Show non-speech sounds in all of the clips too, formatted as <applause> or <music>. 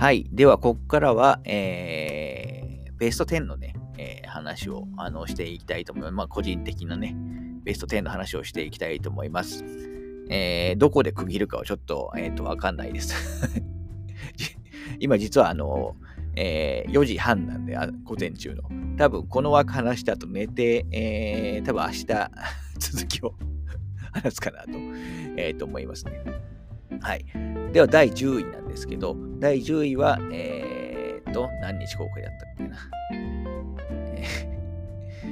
はい。では、ここからは、えー、ベスト10のね、えー、話をあのしていきたいと思います。まあ、個人的なね、ベスト10の話をしていきたいと思います。えー、どこで区切るかはちょっと、えっ、ー、と、わかんないです。<laughs> 今実はあの、えー、4時半なんで、午前中の。多分この枠話した後寝て、えー、多分明日続きを <laughs> 話すかなと,、えー、と思いますね。はい。では第10位なんですけど、第10位は、えー、と、何日公開だったっけな。えー、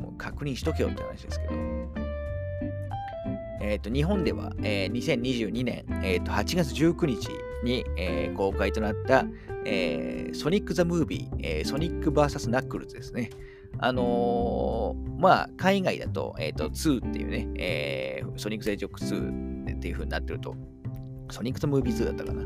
もう確認しとけよって話ですけど。えー、と日本では、えー、2022年、えー、と8月19日に、えー、公開となった、えー、ソニック・ザ・ムービー、えー、ソニック VS ナックルズですね。あのー、まあ、海外だと、えっ、ー、と、2っていうね、えー、ソニック・ザ・ジョック2っていう風になってると、ソニック・ザ・ムービー2だったかな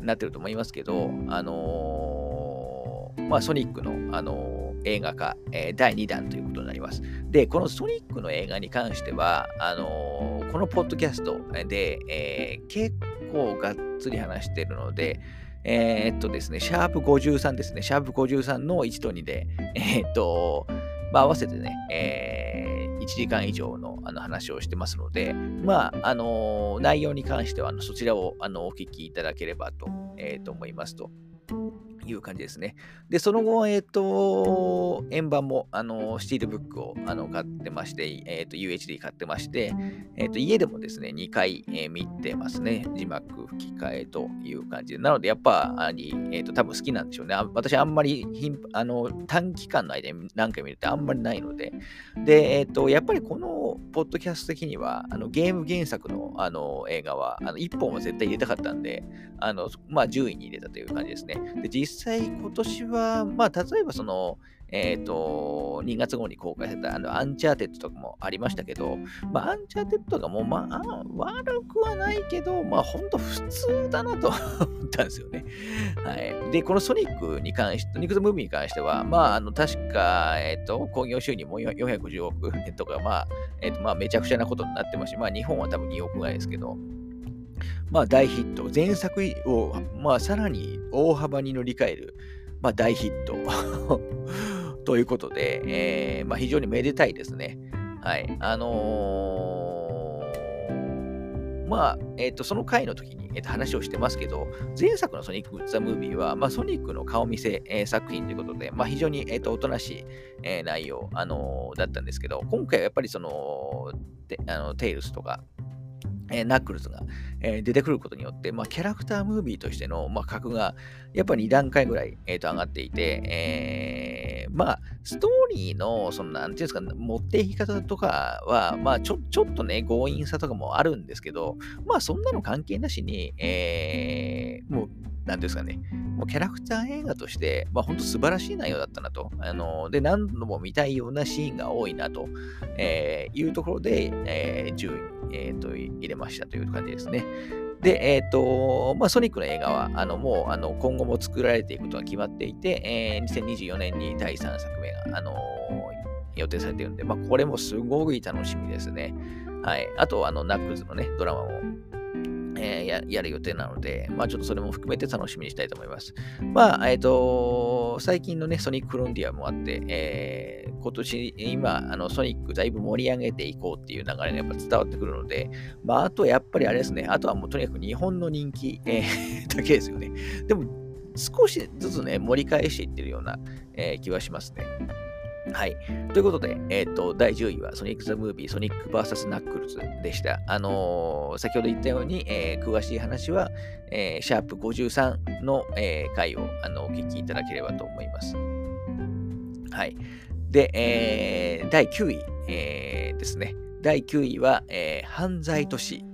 なってると思いますけど、あのー、まあ、ソニックの、あの映画化、えー、第2弾ということになります。で、このソニックの映画に関しては、あの、このポッドキャストで、え、結構がっつり話してるので、え、っとですね、シャープ53ですね、シャープ53の1と2で、え、っと、まあ、合わせてね、えー、時間以上のあの話をしてますので、まあ、あの、内容に関してはあのそちらをあのお聞きいただければと,、えー、と思いますと。いう感じですね。で、その後、えっ、ー、と、円盤も、あの、スティールブックをあの買ってまして、えっ、ー、と、UHD 買ってまして、えっ、ー、と、家でもですね、2回、えー、見てますね。字幕吹き替えという感じで。なので、やっぱ、あに、えっ、と、多分好きなんでしょうね。私、あんまりあの短期間の間に何回見るってあんまりないので。で、えっ、と、やっぱりこの、ポッドキャスト的には、あのゲーム原作のあの映画は、あの1本は絶対入れたかったんで、あの、まあ、10位に入れたという感じですね。で、実際今年は、まあ、例えばその、えっ、ー、と、2月頃に公開されたあのアンチャーテッドとかもありましたけど、まあ、アンチャーテッドとかも、まあ、悪くはないけど、まあ、ほんと普通だなと <laughs> 思ったんですよね。はい。で、このソニックに関して、ソニック・ザ・ムービーに関しては、まあ、あの、確か、えっ、ー、と、興行収入も450億とか、まあ、えっ、ー、と、まあ、めちゃくちゃなことになってますし、まあ、日本は多分2億ぐらいですけど、まあ大ヒット。前作を、まあさらに大幅に乗り換える、まあ大ヒット。<laughs> ということで、えー、まあ非常にめでたいですね。はい。あのー、まあ、えっ、ー、と、その回の時に、えー、と話をしてますけど、前作のソニック・ザ・ムービーは、まあ、ソニックの顔見せ、えー、作品ということで、まあ、非常に、えー、とおとなしい、えー、内容、あのー、だったんですけど、今回はやっぱりその、あのテイルスとか、えー、ナックルズが、えー、出てくることによって、まあ、キャラクタームービーとしての、まあ、格がやっぱり2段階ぐらい、えー、と上がっていて、えー、まあ、ストーリーの、その、なんていうんですか、持っていき方とかは、まあ、ちょ、ちょっとね、強引さとかもあるんですけど、まあ、そんなの関係なしに、えー、もう、なんですかね、もうキャラクター映画として、まあ本当素晴らしい内容だったなと。あので、何度も見たいようなシーンが多いなと、えー、いうところで、えー、10位、えーと、入れましたという感じですね。で、えっ、ー、と、まあ、ソニックの映画は、あの、もう、あの、今後も作られていくことが決まっていて、えー、2024年に第3作目が、あの予定されているので、まあ、これもすごい楽しみですね。はい。あと、あの、ナックルズのね、ドラマもえー、ややる予定なので、まあちょっとそれも含めて楽しみにしたいと思います。まあ、えっ、ー、と、最近のね、ソニックフロンティアもあって、えー、今年、今、あの、ソニックだいぶ盛り上げていこうっていう流れがやっぱ伝わってくるので、まああとやっぱりあれですね、あとはもうとにかく日本の人気、えー、<laughs> だけですよね。でも、少しずつね、盛り返していってるような、えー、気はしますね。はい。ということで、えっ、ー、と、第10位はソニック・ザ・ムービー、ソニック VS ナックルズでした。あのー、先ほど言ったように、えー、詳しい話は、え、シャープ53の、え、回をあのお聞きいただければと思います。はい。で、えー、第9位、えー、ですね。第9位は、え、犯罪都市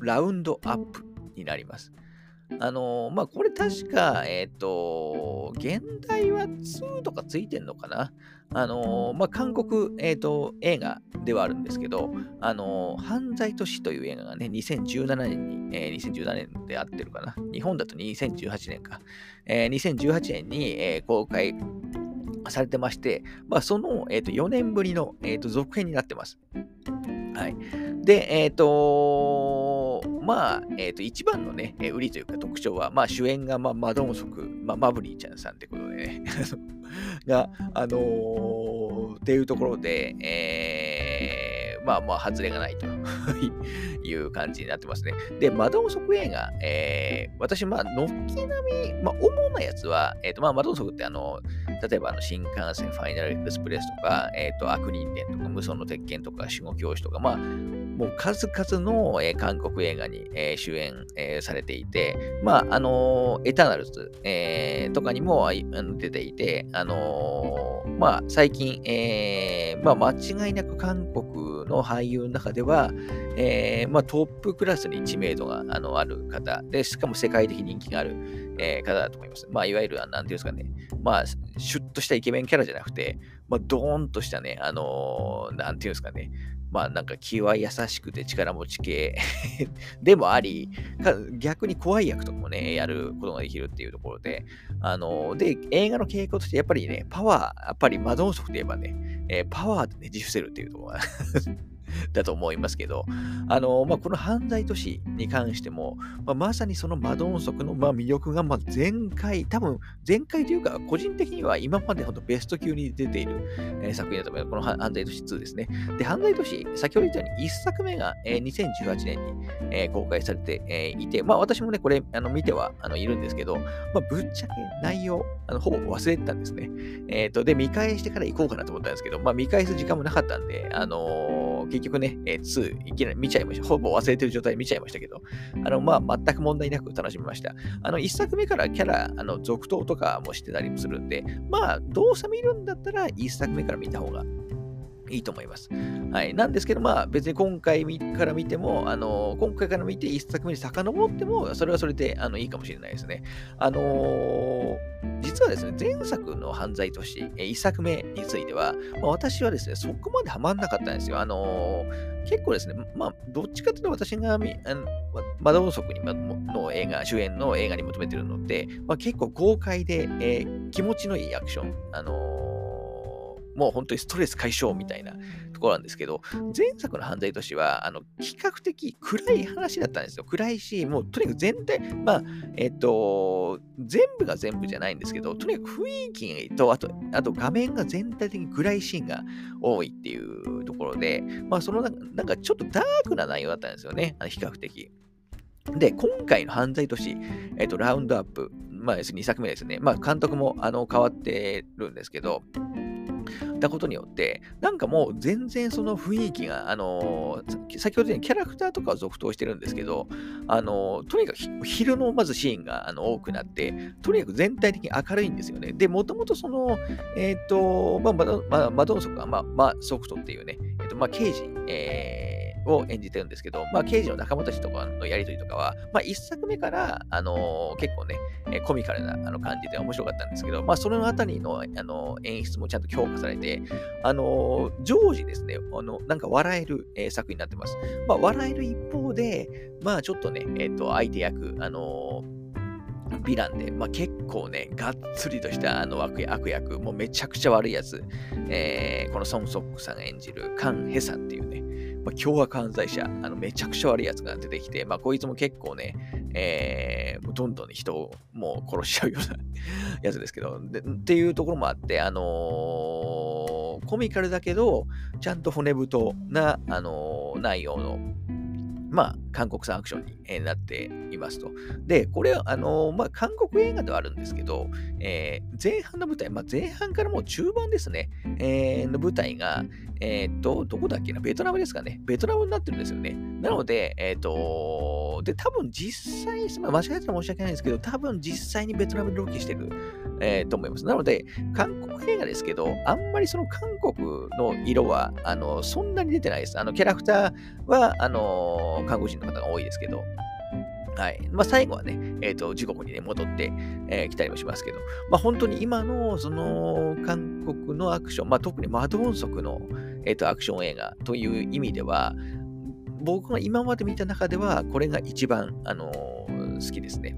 ラウンドアップになります。あの、まあ、これ確か、えっ、と、現代は2とかついてんのかな？あのー、まあ、韓国、えっ、と、映画ではあるんですけど、あの犯罪都市という映画がね、2017年に、えー、2017年であってるかな日本だと2018年か。えー、2018年に、え公開されてまして、まあ、その、えー、と4年ぶりの、えー、と続編になってます。はい。で、えっ、とまあ、えっ、ー、と、一番のね、売りというか特徴は、まあ、主演が、まあ、マドンソク、まあ、マブリーちゃんさんってことでね、<laughs> が、あのー、っていうところで、えー、まあまあ、外れがないと <laughs> いう感じになってますね。で、マドンソク映画、えー、私、まあ、のっけ並み、まあ、主なやつは、えっ、ー、と、まあ、マドンソクってあの、例えばあの新幹線ファイナルエクスプレスとか、えっ、ー、と、悪人伝とか、無双の鉄拳とか、守護教師とか、まあ、もう数々の、えー、韓国映画に、えー、主演、えー、されていて、まあ、あのエターナルズ、えー、とかにも出ていて、あのまあ、最近、えー、まあ、間違いなく韓国の俳優の中では、えー、まあ、トップクラスに知名度があのある方で、しかも世界的人気がある、えー、方だと思います。まあ、いわゆる、なんていうんですかね、まあ、シュッとしたイケメンキャラじゃなくて、まあ、ドーンとしたね、あのー、なんていうんですかね、まあなんか気は優しくて力持ち系。<laughs> でもあり、逆に怖い役とかもね、やることができるっていうところで、あの、で、映画の傾向としてやっぱりね、パワー、やっぱりマドンソクといえばね、えー、パワーでねじ伏せるっていうところが。<laughs> だと思いますけど、あの、まあ、この犯罪都市に関しても、まあ、まさにそのマドンソクの、まあ、魅力が、まあ、全開、多分、全開というか、個人的には今までほんとベスト級に出ている、えー、作品だと思います。この犯罪都市2ですね。で、犯罪都市、先ほど言ったように1作目が、えー、2018年に、えー、公開されて、え、いて、まあ、私もね、これ、あの見てはあのいるんですけど、まあ、ぶっちゃけ内容、あのほぼ忘れてたんですね。えっ、と、で、見返してから行こうかなと思ったんですけど、まあ、見返す時間もなかったんで、あの結局ね、えー、2、いきなり見ちゃいました。ほぼ忘れてる状態で見ちゃいましたけど、あの、まあ、全く問題なく楽しみました。あの、1作目からキャラ、あの、続投とかもしてたりもするんで、まあ、動作見るんだったら、1作目から見た方がいいと思います。はい。なんですけど、まあ別に今回から見ても、あの、今回から見て1作目に遡っても、それはそれであのいいかもしれないですね。あのー、実はですね、前作の犯罪都市、1作目については、まあ、私はですね、そこまでハマんなかったんですよ。あのー、結構ですね、まあ、どっちかというと私が見、あのマダオソクにの映画、主演の映画に求めてるのって、まあ、結構豪快で、えー、気持ちのいいアクション、あのもう本当にストレス解消みたいなところなんですけど、前作の犯罪都市は、あの、比較的暗い話だったんですよ。暗いし、もうとにかく全体、まあ、えっと、全部が全部じゃないんですけど、とにかく雰囲気と、あと、あと画面が全体的に暗いシーンが多いっていうところで、まあ、そのなんかちょっとダークな内容だったんですよね。あの比較的。で、今回の犯罪都市、えっと、ラウンドアップ、まあ、2作目ですね。まあ、監督もあの変わってるんですけど、たことによって、なんかもう全然その雰囲気が、あのー、先ほど言ったようにキャラクターとかは続投してるんですけど、あのー、とにかく昼のまずシーンがあの多くなって、とにかく全体的に明るいんですよね。で、もともとその、えっ、ー、と、まあ、マド、ンソクが、まあ、まあ、ソクトっていうね、えっ、と、まあ、刑事、えーを演じてるんですけど、まあ、刑事の仲間たちとかのやりとりとかは、まあ、一作目から、あのー、結構ね、コミカルなあの感じで面白かったんですけど、まあ、そのあたりの、あのー、演出もちゃんと評価されて、あのー、常時ですね、あの、なんか笑える、え作品になってます。まあ、笑える一方で、まあ、ちょっとね、えっ、と、相手役、あのヴィランで、まあ、結構ね、がっつりとしたあの悪悪役、もうめちゃくちゃ悪いやつ、えー、このソン・ソックさん演じるカン・ヘさんっていうね、まあ、凶悪犯罪者、あのめちゃくちゃ悪いやつが出てきて、まあ、こいつも結構ね、えー、どんどん人をもう殺しちゃうようなやつですけどで、っていうところもあって、あのー、コミカルだけど、ちゃんと骨太な、あのー、内容のまあ、韓国産アクションになっていますと。で、これは、あのまあ、韓国映画ではあるんですけど、えー、前半の舞台、まあ、前半からもう中盤ですね、えー、の舞台が、えっ、と、どこだっけな、ベトナムですかね。ベトナムになってるんですよね。なので、えっ、と、で、多分実際、まあ、間違えたら申し訳ないんですけど、多分実際にベトナムでロケしてる、えー、と思います。なので、韓国映画ですけど、あんまりその韓国の色は、あの、そんなに出てないです。あの、キャラクターは、あの、韓国人の方が多いですけど、はい。まあ、最後はね、えっ、ー、と、時刻にね、戻ってき、えー、たりもしますけど、まあ、本当に今の、その、韓国のアクション、まあ、特にマドンソクの、えっ、ー、と、アクション映画という意味では、僕が今まで見た中では、これが一番、あの好きですね。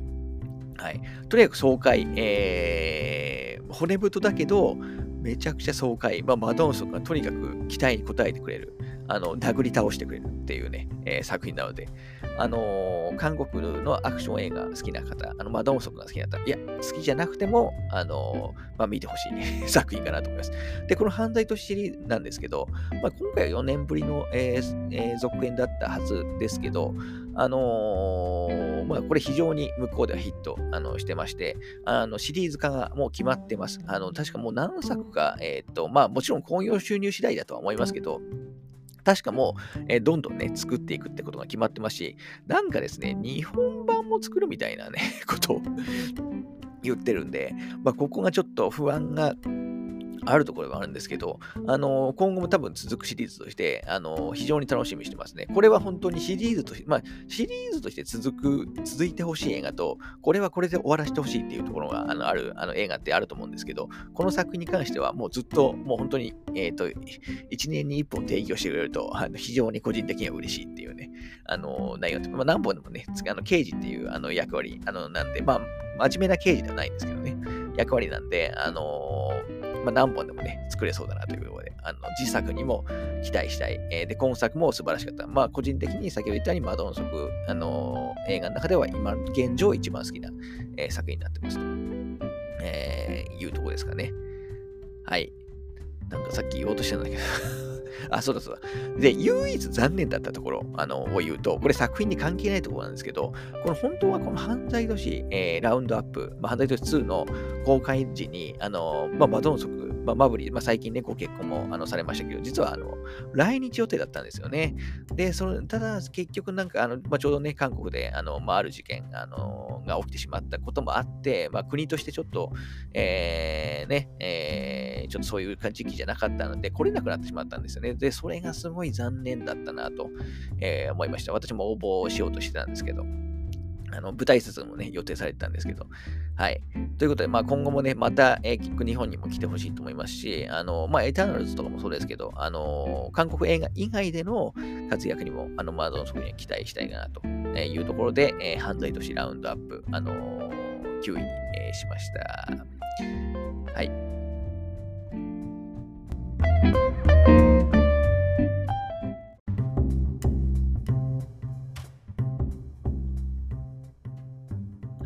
はい。とにかく爽快、えー、骨太だけど、めちゃくちゃ爽快、まあ、マドンソクがとにかく期待に応えてくれる、あの殴り倒してくれるっていうね、えー、作品なので、あのー、韓国のアクション映画好きな方、あのマドンソクが好きな方、いや、好きじゃなくても、あのー、まあ、見てほしい <laughs> 作品かなと思います。で、この犯罪都市シリーズなんですけど、まあ、今回は4年ぶりの、えーえー、続編だったはずですけど、あのー、まあ、これ非常に向こうではヒットあのしてまして、あのシリーズ化がもう決まってます。あの確かもう何作か、えっ、と、まあもちろん興行収入次第だとは思いますけど、確かもう、えー、どんどんね、作っていくってことが決まってますし、なんかですね、日本版も作るみたいなね、ことを言ってるんで、まあ、ここがちょっと不安があるところがあるんですけど、あの今後も多分続くシリーズとして、あの非常に楽しみにしてますね。これは本当にシリーズとして、まあ、シリーズとして続く、続いてほしい映画と、これはこれで終わらせてほしいっていうところがあのあるあの映画ってあると思うんですけど、この作品に関してはもうずっと、もう本当に、えっ、ー、と、1年に1本提供してくれると、あの非常に個人的には嬉しいっていうね、あの内容って、まあ、何本でもね、あの刑事っていうあの役割あのなんで、まあ、真面目な刑事ではないんですけどね、役割なんで、あのまあ、何本でもね、作れそうだなということで、あの自作にも期待したい。えー、で、今作も素晴らしかった。まあ、個人的に先ほど言ったように、マドンソク、あのー、映画の中では今、現状一番好きな、えー、作品になってますと、えいうとこですかね。はい。なんかさっき言おうとしたんだけど <laughs> あ、そうだそうだ。で、唯一残念だったところあのを言うと、これ作品に関係ないところなんですけど、この本当はこの犯罪都市、えー、ラウンドアップ、まあ、犯罪都市2の公開時に、あのまあ、バドンソクまあ、マブリー、まあ、最近ね、ご結婚もあのされましたけど、実はあの来日予定だったんですよね。で、そのただ結局なんかあの、まあ、ちょうどね、韓国であの、まあ、ある事件あのが起きてしまったこともあって、まあ、国としてちょっと、えー、ね、えー、ちょっとそういう時期じゃなかったので、来れなくなってしまったんですよね。で、それがすごい残念だったなと、えー、思いました。私も応募しようとしてたんですけど。あの舞台挨拶もね、予定されてたんですけど。はい。ということで、まあ、今後もね、また、えー、キック日本にも来てほしいと思いますし、あの、まあ、エターナルズとかもそうですけど、あの、韓国映画以外での活躍にも、あの、マードの側に期待したいなというところで、えー、犯罪都市ラウンドアップ、あの9位に、えー、しました。はい。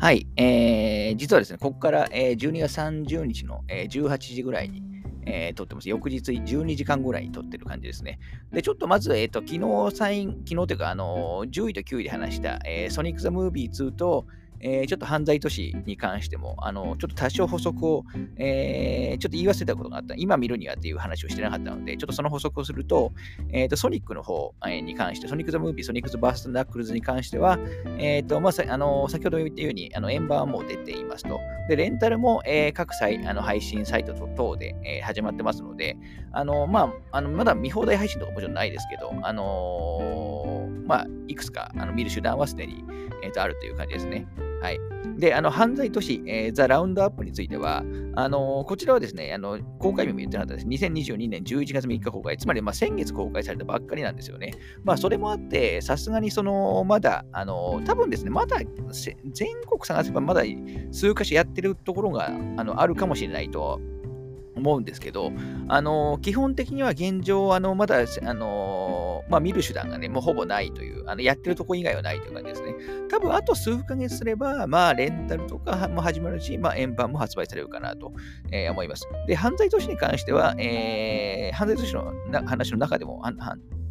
はい、えー、実はですね、ここから、えー、12月30日の、えー、18時ぐらいに、えー、撮ってます。翌日12時間ぐらいに撮ってる感じですね。で、ちょっとまず、えっ、ー、と、昨日サイン、昨日というか、あのー、10位と9位で話した、えー、ソニック・ザ・ムービー2と、えー、ちょっと犯罪都市に関しても、あの、ちょっと多少補足を、えー、ちょっと言い忘れたことがあった。今見るにはっていう話をしてなかったので、ちょっとその補足をすると、え、ー、と、ソニックの方に関して、ソニック・ザ・ムービー、ソニック・ザ・バースト・ナックルズに関しては、えっ、と、まあ、あの、先ほど言ったように、あの、円盤はもう出ていますと。で、レンタルも、えー、各際あの配信サイト等で、えー、始まってますので、あの、まあ、あのまだ見放題配信とかもちろんないですけど、あのまあ、いくつかあの見る手段はすでに、えーとあるという感じですね。はい。で、あの、犯罪都市、えー、ザ・ラウンドアップについては、あのー、こちらはですね、あの、公開日も言ってなかったです。2022年11月3日公開、つまり、まあ、先月公開されたばっかりなんですよね。まあ、それもあって、さすがにその、まだ、あのー、多分ですね、まだ、全国探せばまだ数か所やってるところが、あの、あるかもしれないと思うんですけど、あの基本的には現状、あのまだ、あのまあ、見る手段がね、もうほぼないという、あのやってるとこ以外はないという感じですね。多分、あと数ヶ月すれば、まあ、レンタルとかも始まるし、まあ、円盤も発売されるかなと、えー、思います。で、犯罪都市に関しては、えー、犯罪都市の話の中でも、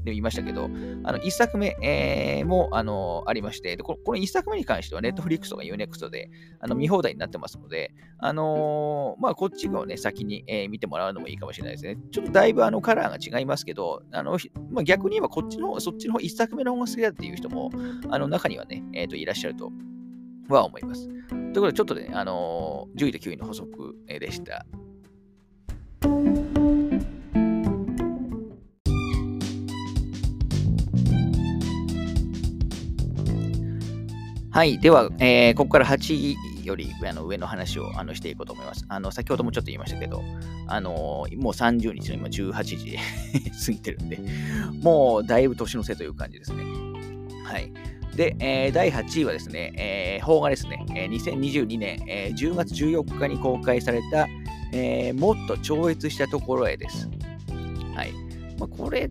で言いましたけど、あの1作目、えー、もあのありましてこ、この1作目に関しては Netflix とか Unext であの見放題になってますので、あのー、まあ、こっちをね、先に、えー、見てもらうのもいいかもしれないですね。ちょっとだいぶあのカラーが違いますけど、あのまあ、逆に言えばこっちの、そっちの方1作目の方が好きだっていう人も、あの中にはね、えーと、いらっしゃるとは思います。ということで、ちょっとね、あのー、10位と9位の補足でした。はい。では、えー、ここから8位より上の上の話をあのしていこうと思います。あの先ほどもちょっと言いましたけど、あのー、もう30日の今18時 <laughs> 過ぎてるんで、もうだいぶ年の瀬という感じですね。はい。で、えー、第8位はですね、えー、邦画ですね、えー、2022年、えー、10月14日に公開された、えー、もっと超越したところへです。はい。まあ、これ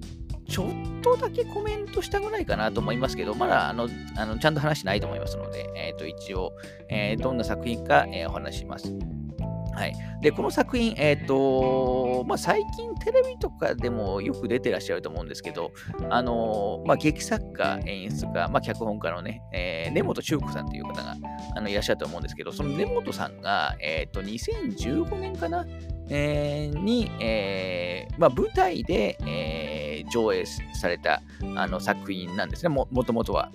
ちょっとだけコメントしたぐらいかなと思いますけど、まだあのあのちゃんと話してないと思いますので、え、ー、と一応、えー、どんな作品か、えー、お話します。はい。で、この作品、え、ー、と、まあ、最近テレビとかでもよく出てらっしゃると思うんですけど、あの、まあ、劇作家、演出家、まあ、脚本家のね、えー、根本中子さんという方があのいらっしゃると思うんですけど、その根本さんが、え、ー、と、2015年かな、えー、に、えーまあ、舞台で、えー、上映されたあの作品なんですね、もともとは。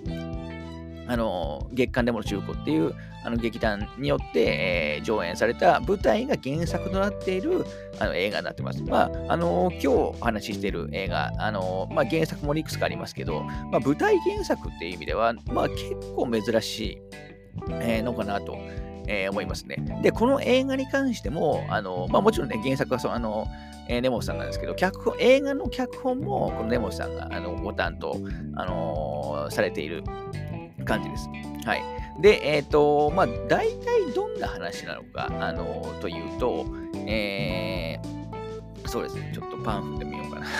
あの月刊デモの中古っていうあの劇団によって、えー、上演された舞台が原作となっているあの映画になってます。まあ、あの今日お話ししている映画、あのまあ、原作もいくつかありますけど、まあ、舞台原作っていう意味では、まあ、結構珍しい、えー、のかなと。えー、思いますね。で、この映画に関しても、あのまあ、もちろんね、原作はそあの、えー、根本さんなんですけど、脚本映画の脚本も、この根本さんがあのご担当、あのー、されている感じです。はい。で、えっ、ー、と、まあ、大体どんな話なのか、あの、というと、えー、そうですね、ちょっとパンフで見ようかな。<laughs>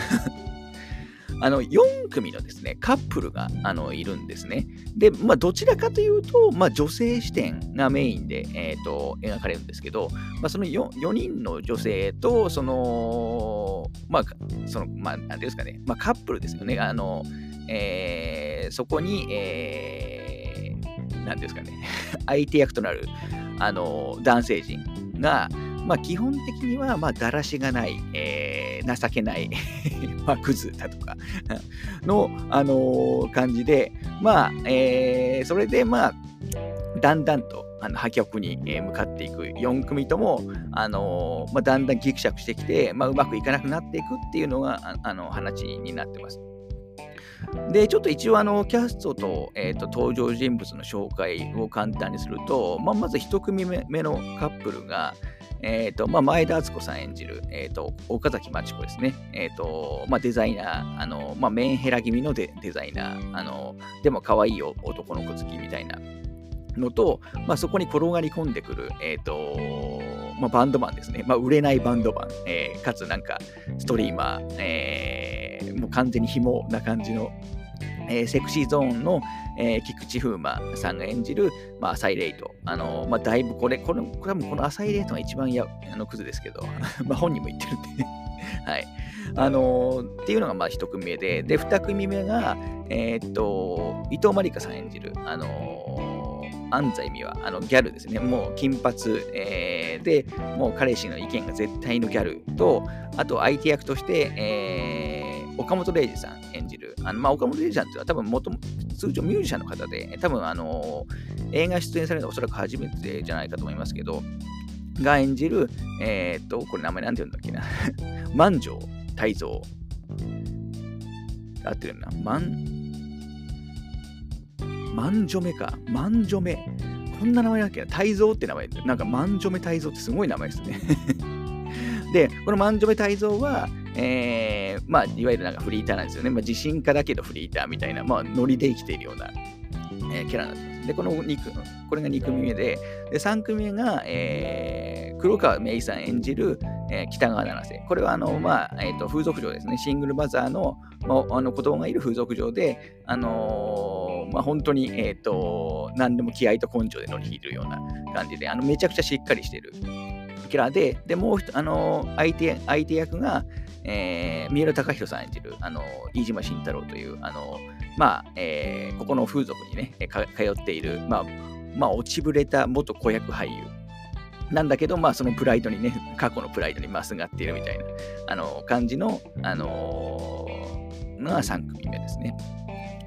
あの、4組のですね、カップルがあのいるんですね。で、まあ、どちらかというと、まあ、女性視点がメインで、えーと、描かれるんですけど、まあ、その 4, 4人の女性と、その、まあ、その、まあ、なんていうんですかね、まあ、カップルですよね。あの、えー、そこに、えー、なんですかね、<laughs> 相手役となる、あの、男性陣が、まあ、基本的には、まあ、だらしがない、えー、情けない <laughs> まあ、クズだとか <laughs> の、あのー、感じで、まあ、えー、それで、まあ、だんだんと、あの破局に向かっていく4組とも、あのー、まあ、だんだんギクシャクしてきて、まあ、うまくいかなくなっていくっていうのがあの話になってます。で、ちょっと一応あの、キャストと,、えーと、登場人物の紹介を簡単にすると、まあ、まず一組目のカップルが、えーとまあ、前田敦子さん演じる、えーと、岡崎真知子ですね。えーとまあ、デザイナー、あのまあ、メンヘラ気味のデデザイナー、あのでも可愛い男の子好きみたいなのと、まあ、そこに転がり込んでくる、えーとまあ、バンドマンですね。まあ、売れないバンドマン、えー、かつなんかストリーマー、えー、完全に紐な感じの、えー、セクシーゾーンの、えー、菊池風磨さんが演じる、まあ、浅井レイト。あのまあ、だいぶこれ、これ、これもこの浅井レイトが一番やあのクズですけど、<laughs> まあ本人も言ってるんでね。<laughs> はい。あのー、っていうのがまあ一組目で、で、二組目が、えー、っと、伊藤まりかさん演じる、あのー安西美はあのギャルですね。もう金髪、えー、で、もう彼氏の意見が絶対のギャルと、あと相手役として、えー、岡本零士さん演じる。あのまあ、岡本零士さんっていうのは多分元通常ミュージシャンの方で、多分あの映画出演されるのはおそらく初めてじゃないかと思いますけど、が演じる、えー、っと、これ名前なんて言うんだっけな。<laughs> 万丈泰造。合ってるな。万、万女目か。万女目。こんな名前だっけな。泰造って名前。なんか万女目泰造ってすごい名前ですね。<laughs> で、この万女目泰造は、えー、まあ、いわゆるなんかフリーターなんですよね。まあ、自信家だけどフリーターみたいな、まあ、ノリで生きているような、えー、キャラなんです。で、この2これが2組目で、で3組目が、えー、黒川芽衣さん演じる、えー、北川七瀬。これはあの、まあえーと、風俗嬢ですね。シングルマザーの,、まあ、あの子供がいる風俗嬢で、あのー、まあ、本当に、えーと、何でも気合と根性で乗り切るような感じで、あのめちゃくちゃしっかりしてるキャラで、でもうあの相手相手役が、えー、三浦貴大さん演じる、あの飯島慎太郎という、あのまあえー、ここの風俗にね、通っている、まあ、まあ、落ちぶれた元子役俳優なんだけど、まあ、そのプライドにね、過去のプライドにますがっているみたいな、あの、感じの、あのー、が3組目ですね。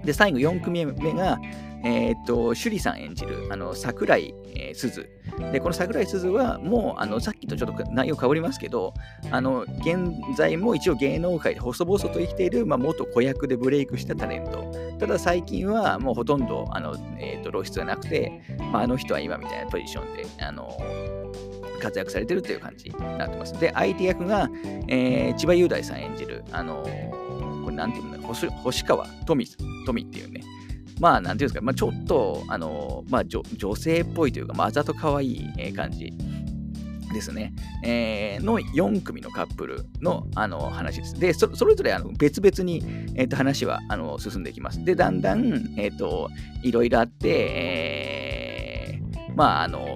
で、最後4組目が、えー、っと、趣里さん演じる、あの、桜井、えー、鈴。で、この桜井鈴は、もう、あの、さっきとちょっと内容変わりますけど、あの、現在も一応芸能界で細々と生きている、まあ、元子役でブレイクしたタレント。ただ最近はもうほとんど、あの、えー、っと、露出がなくて、まあ、あの人は今みたいなポジションで、あの、活躍されてるという感じになってます。で、相手役が、えー、千葉雄大さん演じる、あのこれなんていうんだ星星川富富っていうね、まあ、なんていうんですか、まあ、ちょっと、あの、まあ、女性っぽいというか、まあ、ざと可愛い感じですね、えー、の4組のカップルのあの話です。で、それぞれあの別々に、えー、と話はあの進んでいきます。で、だんだん、えーと、いろいろあって、えー、まあ、あの、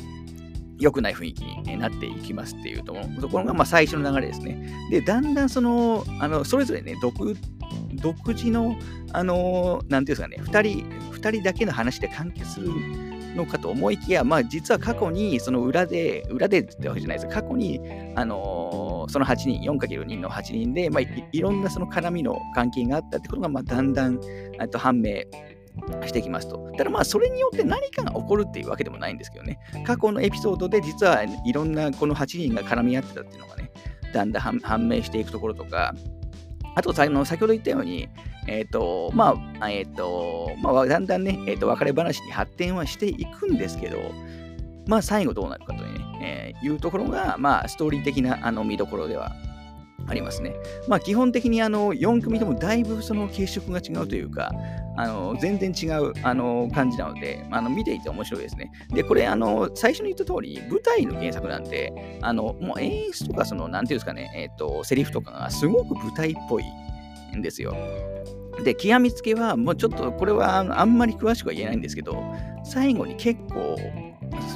良くない雰囲気になっていきますっていうところが、まあ、最初の流れですね。で、だんだんその、あのそれぞれね、独独自の、あの、なんていうんですかね、2人、2人だけの話で完結するのかと思いきや、まあ、実は過去にその裏で、裏でってわけじゃないです過去に、あのー、その8人、4×2 の8人で、まあい、いろんなその絡みの関係があったってことが、まあ、だんだんと判明してきますと。ただまあそれによって何かが起こるっていうわけでもないんですけどね。過去のエピソードで実はいろんなこの8人が絡み合ってたっていうのがね、だんだん判明していくところとか、あと、先ほど言ったように、えっ、ー、と、まあ、えっ、ー、と、まあ、だんだんね、えっ、ー、と、別れ話に発展はしていくんですけど、まあ、最後どうなるかという,、ねえー、いうところが、まあ、ストーリー的なあの見どころではありますね。まあ、基本的にあの4組ともだいぶその形色が違うというか、あの全然違うあの感じなので、あの見ていて面白いですね。で、これ、あの最初に言った通り、舞台の原作なんで、あのもう演出とか、その、なんていうんですかね、えっ、ー、と、セリフとかがすごく舞台っぽいんですよ。で、極めつけは、もうちょっと、これはあんまり詳しくは言えないんですけど、最後に結構、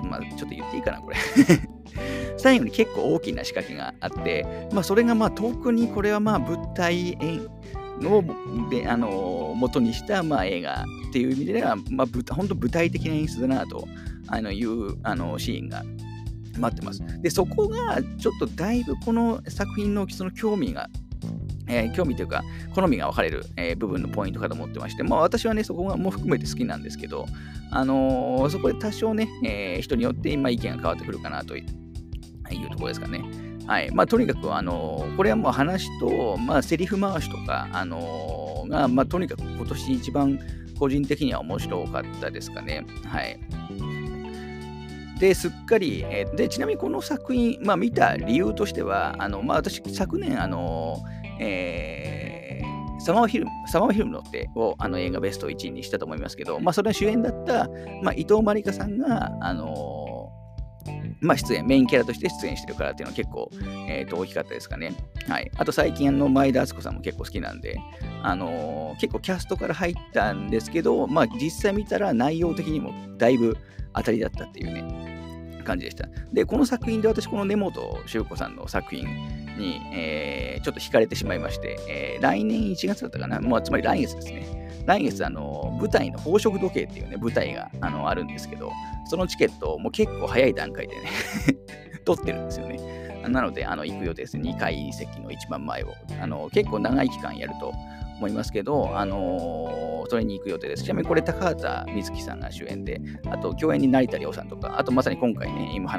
まあ、ちょっと言っていいかな、これ <laughs> 最後に結構大きな仕掛けがあって、まあ、それがまあ特にこれはまあ舞台演をであの元にしたまあ映画っていう意味では、まあ、本当舞台的な演出だなとあのいうあのシーンが待ってます。で、そこがちょっとだいぶこの作品のその興味がえー、興味というか、好みが分かれる、えー、部分のポイントかと思ってまして、まあ私はね、そこも含めて好きなんですけど、あのー、そこで多少ね、え、人によって今意見が変わってくるかなというところですかね。はい。まあ、とにかく、あのこれはもう話と、まあ、セリフ回しとか、あのが、まあ、とにかく今年一番個人的には面白かったですかね。はい。で、すっかり、え、で、ちなみにこの作品、まあ、見た理由としては、あの、まあ、私、昨年、あのえー、サマーフィルム、サマーフィルムのってをあの映画ベスト1位にしたと思いますけど、まあ、それは主演だった、まあ、伊藤まりかさんが、あのまあ、出演、メインキャラとして出演してるからっていうのは結構、えー、と大きかったですかね。はい。あと最近、あの、前田敦子さんも結構好きなんで、あのー、結構キャストから入ったんですけど、まあ、実際見たら内容的にもだいぶ当たりだったっていうね、感じでした。で、この作品で私、この根本修子さんの作品に、えー、ちょっと惹かれてしまいまして、えー、来年1月だったかな、まあ、つまり来月ですね。来月、あの、舞台の宝飾時計っていうね、舞台があのあるんですけど、そのチケットをもう結構早い段階でね <laughs> 取ってるんですよね。なので、あの、行く予定です。2階席の一番前を。あの、結構長い期間やると思いますけど、あのー、それに行く予定です。ちなみにこれ、高畑充希さんが主演で、あと、共演に成田凌さんとか、あとまさに今回ね、今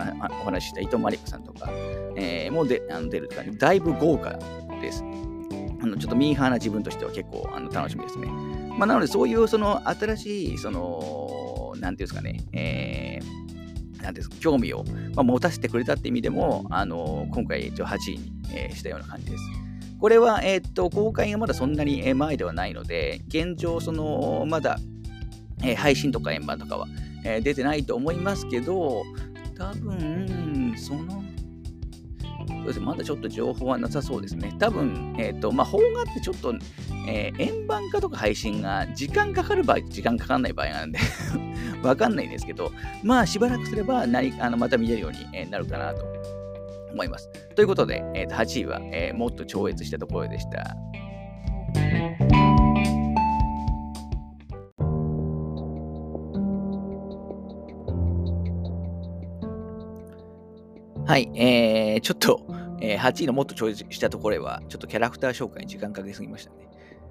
お話しした伊藤真理子さんとか、えー、もであの出るとか、ね、だいぶ豪華です。あのちょっとミーハーな自分としては結構あの楽しみですね。まあ、なので、そういうその新しい、その、なんていうんですかね、えー、なんですか、興味を、まあ、持たせてくれたって意味でも、あの今回、8位に、えー、したような感じです。これは、え、っと、公開がまだそんなに前ではないので、現状、その、まだ、え、配信とか円盤とかは、え、出てないと思いますけど、多分、そのそうですまだちょっと情報はなさそうですね。多分、えっ、ー、と、まあ、邦画ってちょっと、えー、円盤化とか配信が時間かかる場合、時間かかんない場合なんで <laughs> わかんないんですけど、まあ、しばらくすれば何あのまた見れるように、なるかなと思います。ということで、えー、と8位は、えー、もっと超越したところでした。はい、えー、ちょっと、えー、8位のもっと超越したところは、ちょっとキャラクター紹介に時間かけすぎましたね。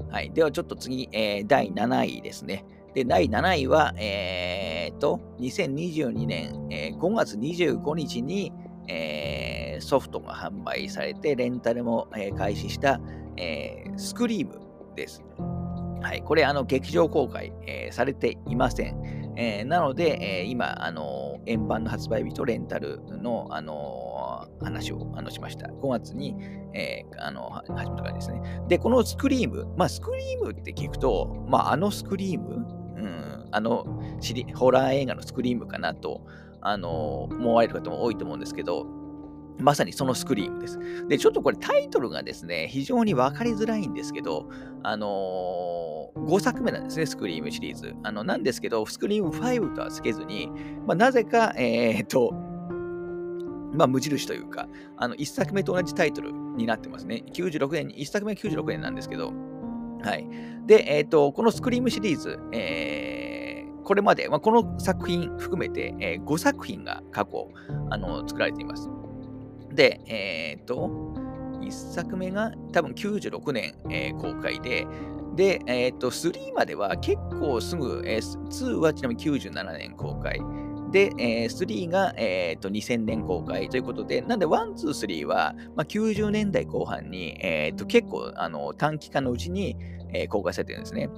はい、ではちょっと次、えー、第7位ですね。で、第7位は、えー、と、2022年、えー、5月25日に、えー、ソフトが販売されて、レンタルも、開始した、えー、スクリームです。はい、これ、あの、劇場公開、えー、されていません。えー、なので、えー、今、あの円盤の発売日とレンタルの、あの話をあのしました。5月に、えー、あの始めた感じですね。で、このスクリーム、まあ、スクリームって聞くと、まあ、あのスクリーム、うん、あのホラー映画のスクリームかなと、あの思われる方も多いと思うんですけど、まさにそのスクリームです。で、ちょっとこれタイトルがですね、非常に分かりづらいんですけど、あのー、5作目なんですね、スクリームシリーズ。あの、なんですけど、スクリーム5とはつけずに、まあ、なぜか、えー、っと、まあ、無印というか、あの、1作目と同じタイトルになってますね。96年に、1作目は96年なんですけど、はい。で、えー、っと、このスクリームシリーズ、えー、これまで、まあ、この作品含めて、えー、5作品が過去、あの、作られています。で、えー、っと、1作目が多分96年、えー、公開で、で、えー、っと、3までは結構すぐ、えー、2はちなみに97年公開。で、えー、3が、えー、と2000年公開ということで、なんで1、2、3は、まあ、90年代後半に、えー、と結構あの短期間のうちに、えー、公開されてるんですね。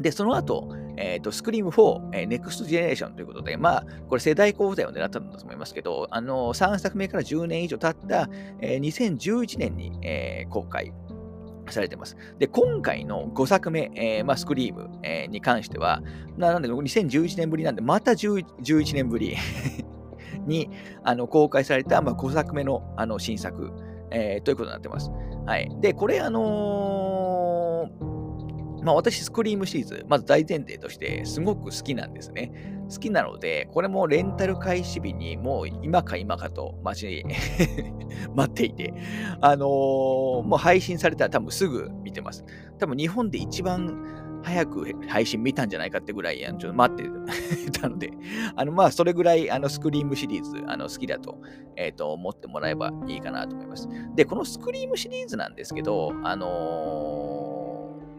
で、その後、えっ、ー、と、スクリーム4、えー、ネクストジェネレーションということで、まあ、これ世代交代を狙ったんだと思いますけど、あの、3作目から10年以上経った、えー、2011年に、えー、公開されてます。で、今回の5作目、えーまあ、スクリーム、えー、に関しては、なんで2011年ぶりなんで、また11年ぶり <laughs> にあの公開された、まあ、5作目のあの新作、えー、ということになってます。はい。で、これ、あのーまあ私、スクリームシリーズ、まず大前提としてすごく好きなんですね。好きなので、これもレンタル開始日にもう今か今かと待ち、<laughs> 待っていて、あのー、もう配信されたら多分すぐ見てます。多分日本で一番早く配信見たんじゃないかってぐらい、ちょっと待って <laughs> たので、あの、まあ、それぐらい、あの、スクリームシリーズ、あの、好きだと、えっ、ー、と、思ってもらえばいいかなと思います。で、このスクリームシリーズなんですけど、あのー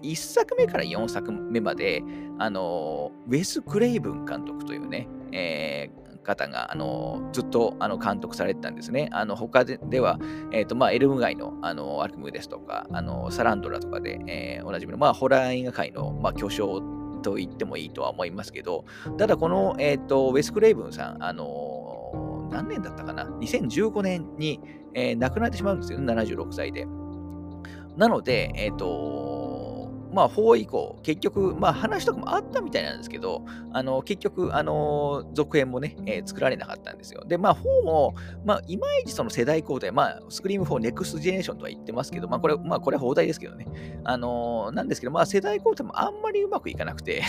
1作目から4作目まで、あの、ウェス・クレイブン監督というね、えー、方が、あの、ずっとあの監督されてたんですね。あの、他ででは、え、ー、と、まあ、エルム街の、あの、アルクムですとか、あの、サランドラとかで、えー、おなじみの、まあ、ホラー映画界の、まあ、巨匠と言ってもいいとは思いますけど、ただこの、え、ー、と、ウェス・クレイブンさん、あの、何年だったかな ?2015 年に、えー、亡くなってしまうんですよ、76歳で。なので、えっ、ー、と、まあ、4以降、結局、まあ、話とかもあったみたいなんですけど、あの、結局、あの、続編もね、えー、作られなかったんですよ。で、まあ、4も、まあ、いまいちその世代交代、まあ、スクリーム4ネクストジェネレーションとは言ってますけど、まあ、これ、まあ、これは邦題ですけどね。あの、なんですけど、まあ、世代交代もあんまりうまくいかなくて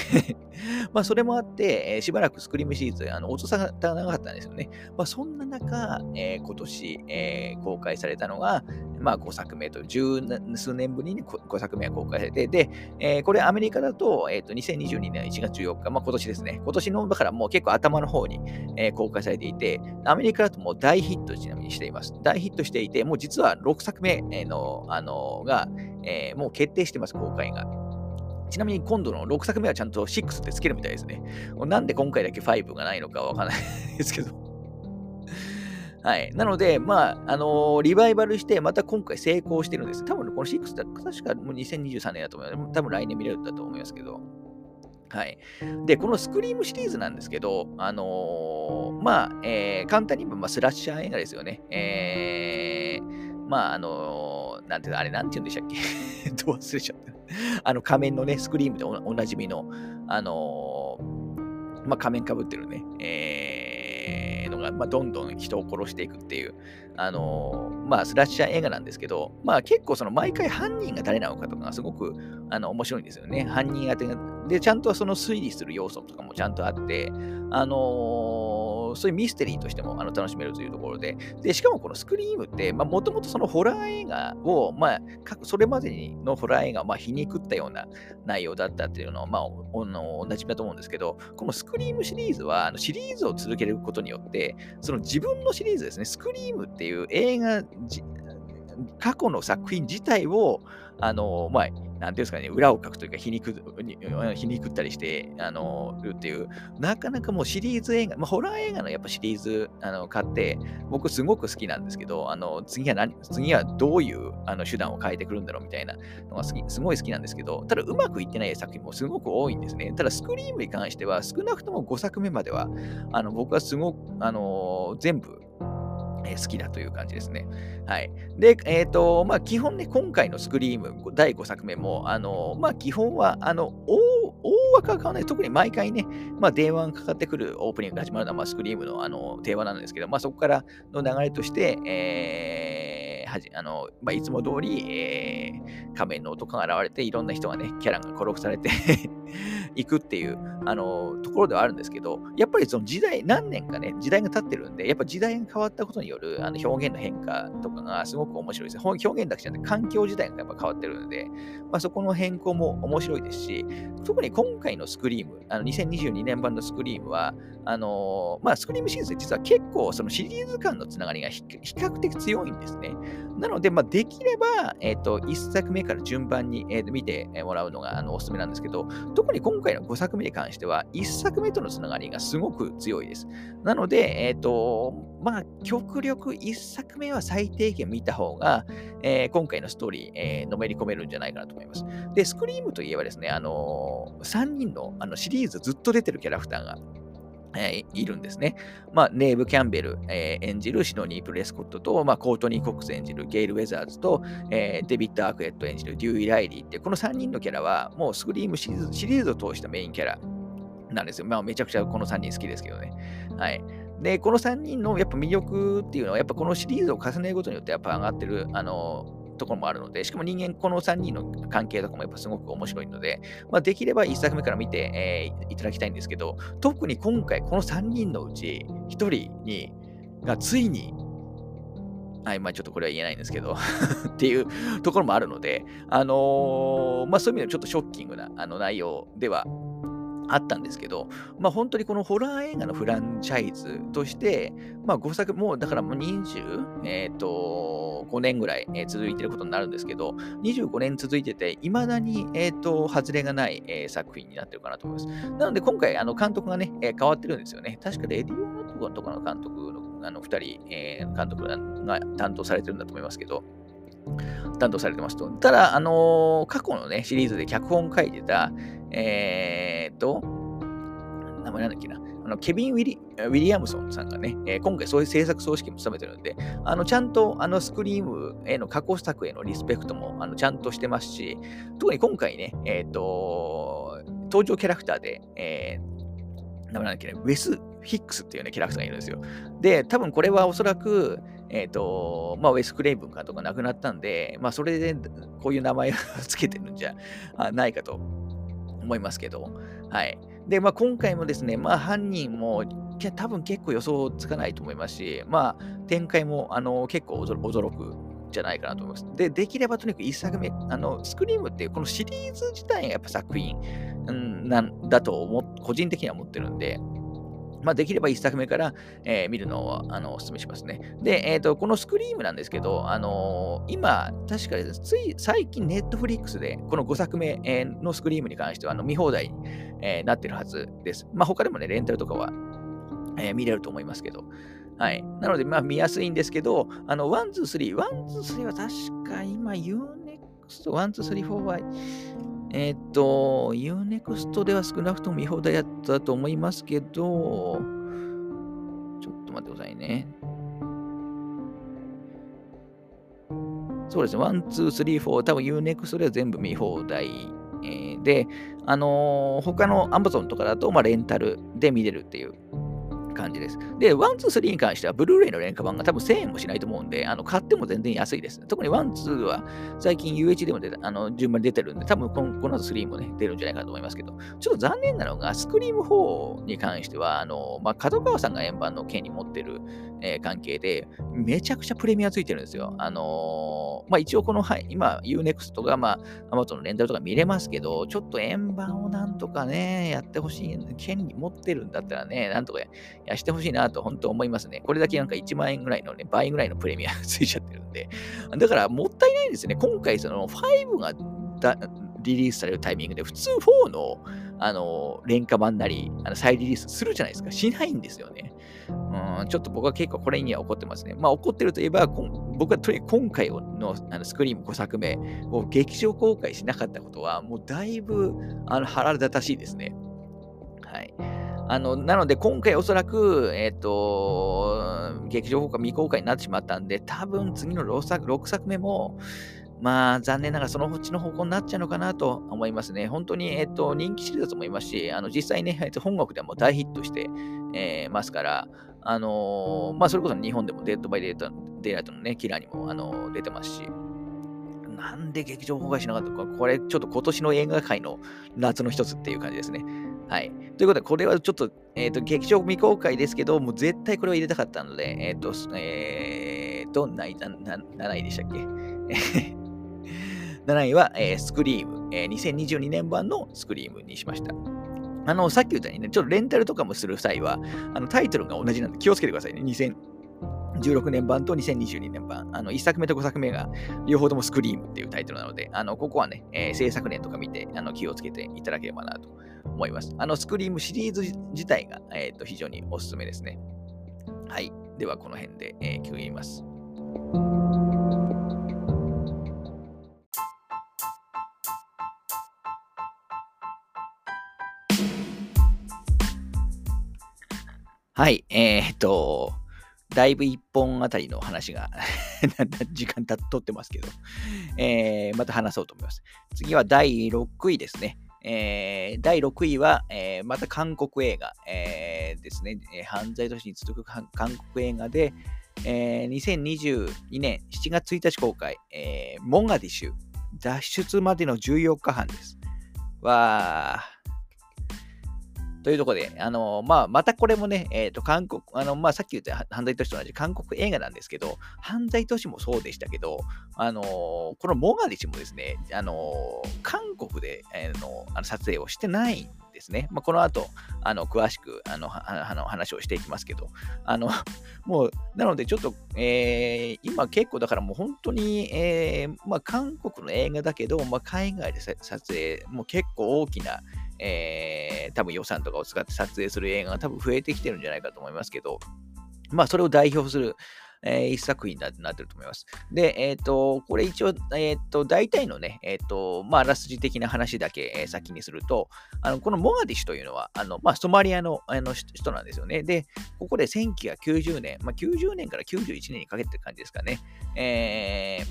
<laughs> まあ、それもあって、えー、しばらくスクリームシリーズ、あの、音沙汰がなかったんですよね。まあ、そんな中、えー、今年、えー、公開されたのが、まあ、5作目と、十数年ぶりに5作目が公開されて、で、えー、これアメリカだと、えっ、ー、と、2022年1月14日、まあ、今年ですね。今年の、だからもう結構頭の方に、えー、公開されていて、アメリカだともう大ヒットちなみにしています。大ヒットしていて、もう実は6作目の、あのが、え、もう決定してます、公開が。ちなみに今度の6作目はちゃんと6ってつけるみたいですね。なんで今回だけ5がないのかわからないですけどはい。なので、まあ、あのー、リバイバルして、また今回成功してるんです。多分この6だ、確かもう2023年だと思います。多分来年見れるんだと思いますけど。はい。で、このスクリームシリーズなんですけど、あのー、まあ、えー、簡単に言えば、まあ、スラッシャー映画ですよね。えー、まあ、あのー、なんていうの、あれ、なんて言うんでしたっけ？<laughs> どう忘れちゃった。あの、仮面のね、スクリームでおなじみの、あの、まあ、仮面かぶってるね、えー、どんどん人を殺していくっていう、あのー、まあ、スラッシャー映画なんですけど、まあ、結構その毎回犯人が誰なのかとかがすごくあの面白いんですよね。犯人当てが。で、ちゃんとその推理する要素とかもちゃんとあって、あのーそういうミステリーとしてもあの楽しめるというところで、でしかもこのスクリームって、もともとそのホラー映画を、まあ、それまでのホラー映画をまあ皮肉ったような内容だったっていうのは、まあ、おの同じだと思うんですけど、このスクリームシリーズは、あのシリーズを続けることによって、その自分のシリーズですね、スクリームっていう映画、過去の作品自体を、あの、まあ、なんていうんですかね、裏を書くというか、皮肉、皮肉ったりして、あの、るっていう、なかなかもうシリーズ映画、まあ、ホラー映画のやっぱシリーズ、あの、買って、僕すごく好きなんですけど、あの、次は何、次はどういう、あの、手段を変えてくるんだろうみたいなのが好き、すごい好きなんですけど、ただうまくいってない作品もすごく多いんですね。ただ、スクリームに関しては、少なくとも5作目までは、あの、僕はすごく、あの、全部、え好きだという感じですね。はい。で、えっ、ー、と、まあ、基本ね、今回のスクリーム第5作目も、あの、まあ、基本は、あの、大枠は変わらない。特に毎回ね、まあ、電話がかかってくるオープニングが始まるのは、まあ、スクリームのあの定番なんですけど、まあ、そこからの流れとして、えー、はじあのまあ、いつも通り、えー、仮面の男が現れて、いろんな人がね、キャラが殺されていくっていう、あの、ところではあるんですけど、やっぱりその時代、何年かね、時代が経ってるんで、やっぱ時代が変わったことによるあの表現の変化とかがすごく面白いです。表現だけじゃなくて、環境自体がやっぱ変わってるので、まあ、そこの変更も面白いですし、特に今回のスクリーム、あの2022年版のスクリームは、あのまあ、スクリームシリーズ実は結構そのシリーズ間のつながりが比較的強いんですね。なので、まあ、できれば、え、ー、と、1作目から順番に、えー、見てもらうのがあのおすすめなんですけど、特に今回の5作目に関しては、1作目とのつながりがすごく強いです。なので、えっ、ー、と、まあ、極力1作目は最低限見た方が、えー、今回のストーリー、えー、のめり込めるんじゃないかなと思います。で、スクリームといえばですね、あのー、3人のあのシリーズずっと出てるキャラクターがえ、いるんですね。まあ、ネイブ・キャンベル、えー、演じるシドニー・プレスコットと、まあ、コートニー・コックス演じるゲイル・ウェザーズと、えー、デビッド・アークエット演じるデューイ・ライリーって、この3人のキャラは、もうスクリームシリーズシリーズを通したメインキャラなんですよ。まあ、めちゃくちゃこの3人好きですけどね。はい。で、この3人のやっぱ魅力っていうのは、やっぱこのシリーズを重ねることによってやっぱ上がってる、あの、ところもあるので、しかも人間、この3人の関係とかもやっぱすごく面白いので、まあ、できれば1作目から見て、えー、いただきたいんですけど、特に今回、この3人のうち1人に、がついに、はい、まあちょっとこれは言えないんですけど <laughs> っていうところもあるので、あのー、まあそういう意味ではちょっとショッキングなあの内容ではあったんですけど、まあ本当にこのホラー映画のフランチャイズとして、まあ5作、もうだからもう20、えー、と5年ぐらい、え、続いてることになるんですけど、25年続いてて、いまだに、え、ー、と、外れがない、え、作品になってるかなと思います。なので今回、あの、監督がね、え、変わってるんですよね。確かレディオノットとかの監督の、あの、2人、えー、監督が担当されてるんだと思いますけど、担当されてますと。ただ、あのー、過去のね、シリーズで脚本書いてた、えー、っと、名前なんだっけな。あのケビン・ウィリウィリアムソンさんがね、えー、今回そういう制作総指揮も務めてるんで、あのちゃんとあのスクリームへの過去作へのリスペクトもあのちゃんとしてますし、特に今回ね、えっ、ー、と、登場キャラクターで、えー、名前なんだっけね、ウェス・ヒックスっていうね、キャラクターがいるんですよ。で、多分これはおそらく、えっ、と、まあ、ウェス・クレイブン監督が亡くなったんで、まあ、それでこういう名前を <laughs> つけてるんじゃないかと思いますけど、はい。で、まあ、今回もですね、まあ、犯人も多分結構予想つかないと思いますし、まあ、展開もあの結構驚くじゃないかなと思います。で、できればとにかく1作目、あの、スクリームっていうこのシリーズ自体がやっぱ作品、うん、なんだと思個人的には思ってるんで、まあ、できれば1作目から、えー、見るのをあのお勧めしますね。で、えーと、このスクリームなんですけど、あのー、今、確かです、つい最近、ネットフリックスで、この5作目、のスクリームに関してはあの見放題に、えー、なってるはずです。まあ、他でもね、レンタルとかは、え、見れると思いますけど。はい。なので、まあ、見やすいんですけど、あの、1、2、3、1、2、3は確か今、UNEXT、1、2、3、4は、えっ、ー、と、Unext では少なくとも見放題やったと思いますけど、ちょっと待ってくださいね。そうですね、1、2、3、4、多分 Unext では全部見放題、えー、で、あのー、他の Amazon とかだと、まあ、レンタルで見れるっていう感じです。で、1、2、3に関しては、ブルーレイの廉価版が多分1000円もしないと思うんで、あの買っても全然安いです。特に1、2は最近 UH でも出あの順番に出てるんで、多分このこの後3もね、出るんじゃないかと思いますけど、ちょっと残念なのが、スクリーム4に関しては、あの、まあ、角川さんが円盤の権に持ってる、えー、関係で、めちゃくちゃプレミアついてるんですよ。あのー、まあ、一応この、はい、今、Unext が、まあ、Amazon のレンタルとか見れますけど、ちょっと円盤をなんとかね、やってほしい、権利持ってるんだったらね、なんとかややしてほしいなと本当思いますね。これだけなんか1万円ぐらいのね、倍ぐらいのプレミアが <laughs> ついちゃってるんで。だからもったいないんですね。今回その5がリリースされるタイミングで、普通4の、あの、廉価版なり、あの再リリースするじゃないですか。しないんですよね。うん、ちょっと僕は結構これには怒ってますね。まあ怒ってるといえば、僕はとにかく今回のあのスクリーム5作目を劇場公開しなかったことは、もうだいぶあの腹立たしいですね。はい。あの、なので今回おそらく、えっ、ー、と、劇場公開未公開になってしまったんで、多分次の6作 ,6 作目も、まあ、残念ながらそのっちの方向になっちゃうのかなと思いますね。本当に、えっと、人気シリーズだと思いますし、あの実際ね、<laughs> 本国でも大ヒットして、えー、ますから、あのー、まあ、それこそ日本でもデッドバイデータデイライトのね、キラーにも、あのー、出てますし、なんで劇場公開しなかったか、これちょっと今年の映画界の夏の一つっていう感じですね。はい。ということで、これはちょっと、えっ、ー、と、劇場未公開ですけど、もう絶対これは入れたかったので、えっ、ー、と、えー、どんな、な7位でしたっけ <laughs> ?7 位は、えー、スクリーム、えー、2022年版のスクリームにしました。あの、さっき言ったようにね、ちょっとレンタルとかもする際は、あのタイトルが同じなんで気をつけてくださいね。16年版と2022年版。あの、1作目と5作目が両方ともスクリームっていうタイトルなので、あの、ここはね、えー、制作年とか見て、あの、気をつけていただければなと思います。あの、スクリームシリーズ自体が、えー、と非常におすすめですね。はい。では、この辺で、えー、区切ります。はい、えー、っと、だいぶ1本あたりの話が <laughs> 時間たっとってますけど、えー、また話そうと思います。次は第6位ですね。えー、第6位は、えー、また韓国映画、えー、ですね、犯罪都市に続く韓国映画で、えー、2022年7月1日公開、モンガディシュ、脱出までの14日半です。わー、というところで、あのまあ、またこれもね、えっ、ー、と、韓国、あの、まあ、さっき言った犯罪都市と同じ韓国映画なんですけど、犯罪都市もそうでしたけど、あのこのモガディシもですね、あの韓国で、えー、のあの撮影をしてないんですね。まあ、この後、あの、詳しく、あの、あの話をしていきますけど、あの、もう、なのでちょっと、えー、今結構だからもう本当に、えー、まあ、韓国の映画だけど、まあ、海外で撮影、もう結構大きな、えー、多分予算とかを使って撮影する映画が多分増えてきてるんじゃないかと思いますけど、まあ、それを代表する、えー、一作品になってると思います。で、えっ、ー、と、これ一応、えっ、ー、と、大体のね、えっ、と、まあ、あらすじ的な話だけ、え先にすると、あの、このモガディシュというのは、あの、まあ、ソマリアのあの人なんですよね。で、ここで1990年、まあ、90年から91年にかけてって感じですかね。えー、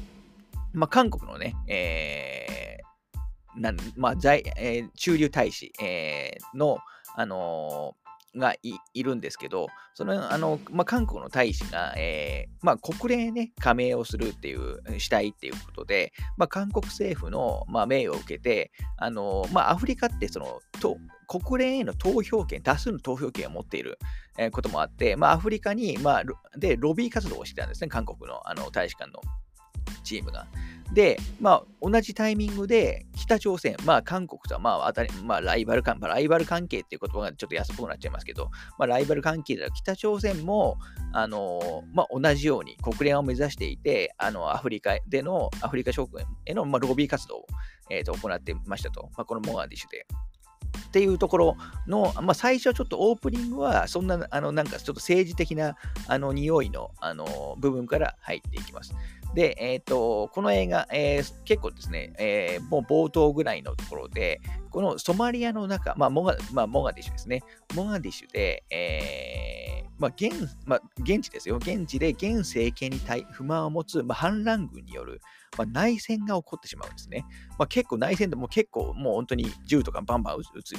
まあ、韓国のね、えーなんまあえー、中流大使、えー、の、あのー、がいるんですけど、その、あの、まあ、韓国の大使が、えー、まあ、国連ね、加盟をするっていう、したいっていうことで、まあ、韓国政府の、まあ、名誉を受けて、あの、まあ、アフリカって、その、と国連への投票権、多数の投票権を持っている、こともあって、まあ、アフリカに、まあ、で、ロビー活動をしてたんですね、韓国のあの大使館の。チームが。で、まあ、同じタイミングで北朝鮮、まあ、韓国とは、まあ、当たり、まあ、ライバル関、ま、ライバル関係っていう言葉がちょっと安っぽくなっちゃいますけど、まあ、ライバル関係では北朝鮮も、あのまあ、同じように国連を目指していて、あのアフリカでの、アフリカ諸国への、まあ、ロビー活動を、えー、と行ってましたと、まあ、このモガディッシュで。っていうところの、まあ、最初ちょっとオープニングは、そんな、あの、なんかちょっと政治的な、あの、匂いの、あの、部分から入っていきます。で、えっ、ー、と、この映画、えー、結構ですね、えー、もう冒頭ぐらいのところで、このソマリアの中、まあ、モガ、まあ、モガディシュですね。モガディシュで、えー、まあ、現、まあ、現地ですよ。現地で現政権に対不満を持つ、まあ、反乱軍による、まあ、内戦が起こってしまうんですね。まあ、結構内戦でも結構もう本当に銃とかバンバン撃つ、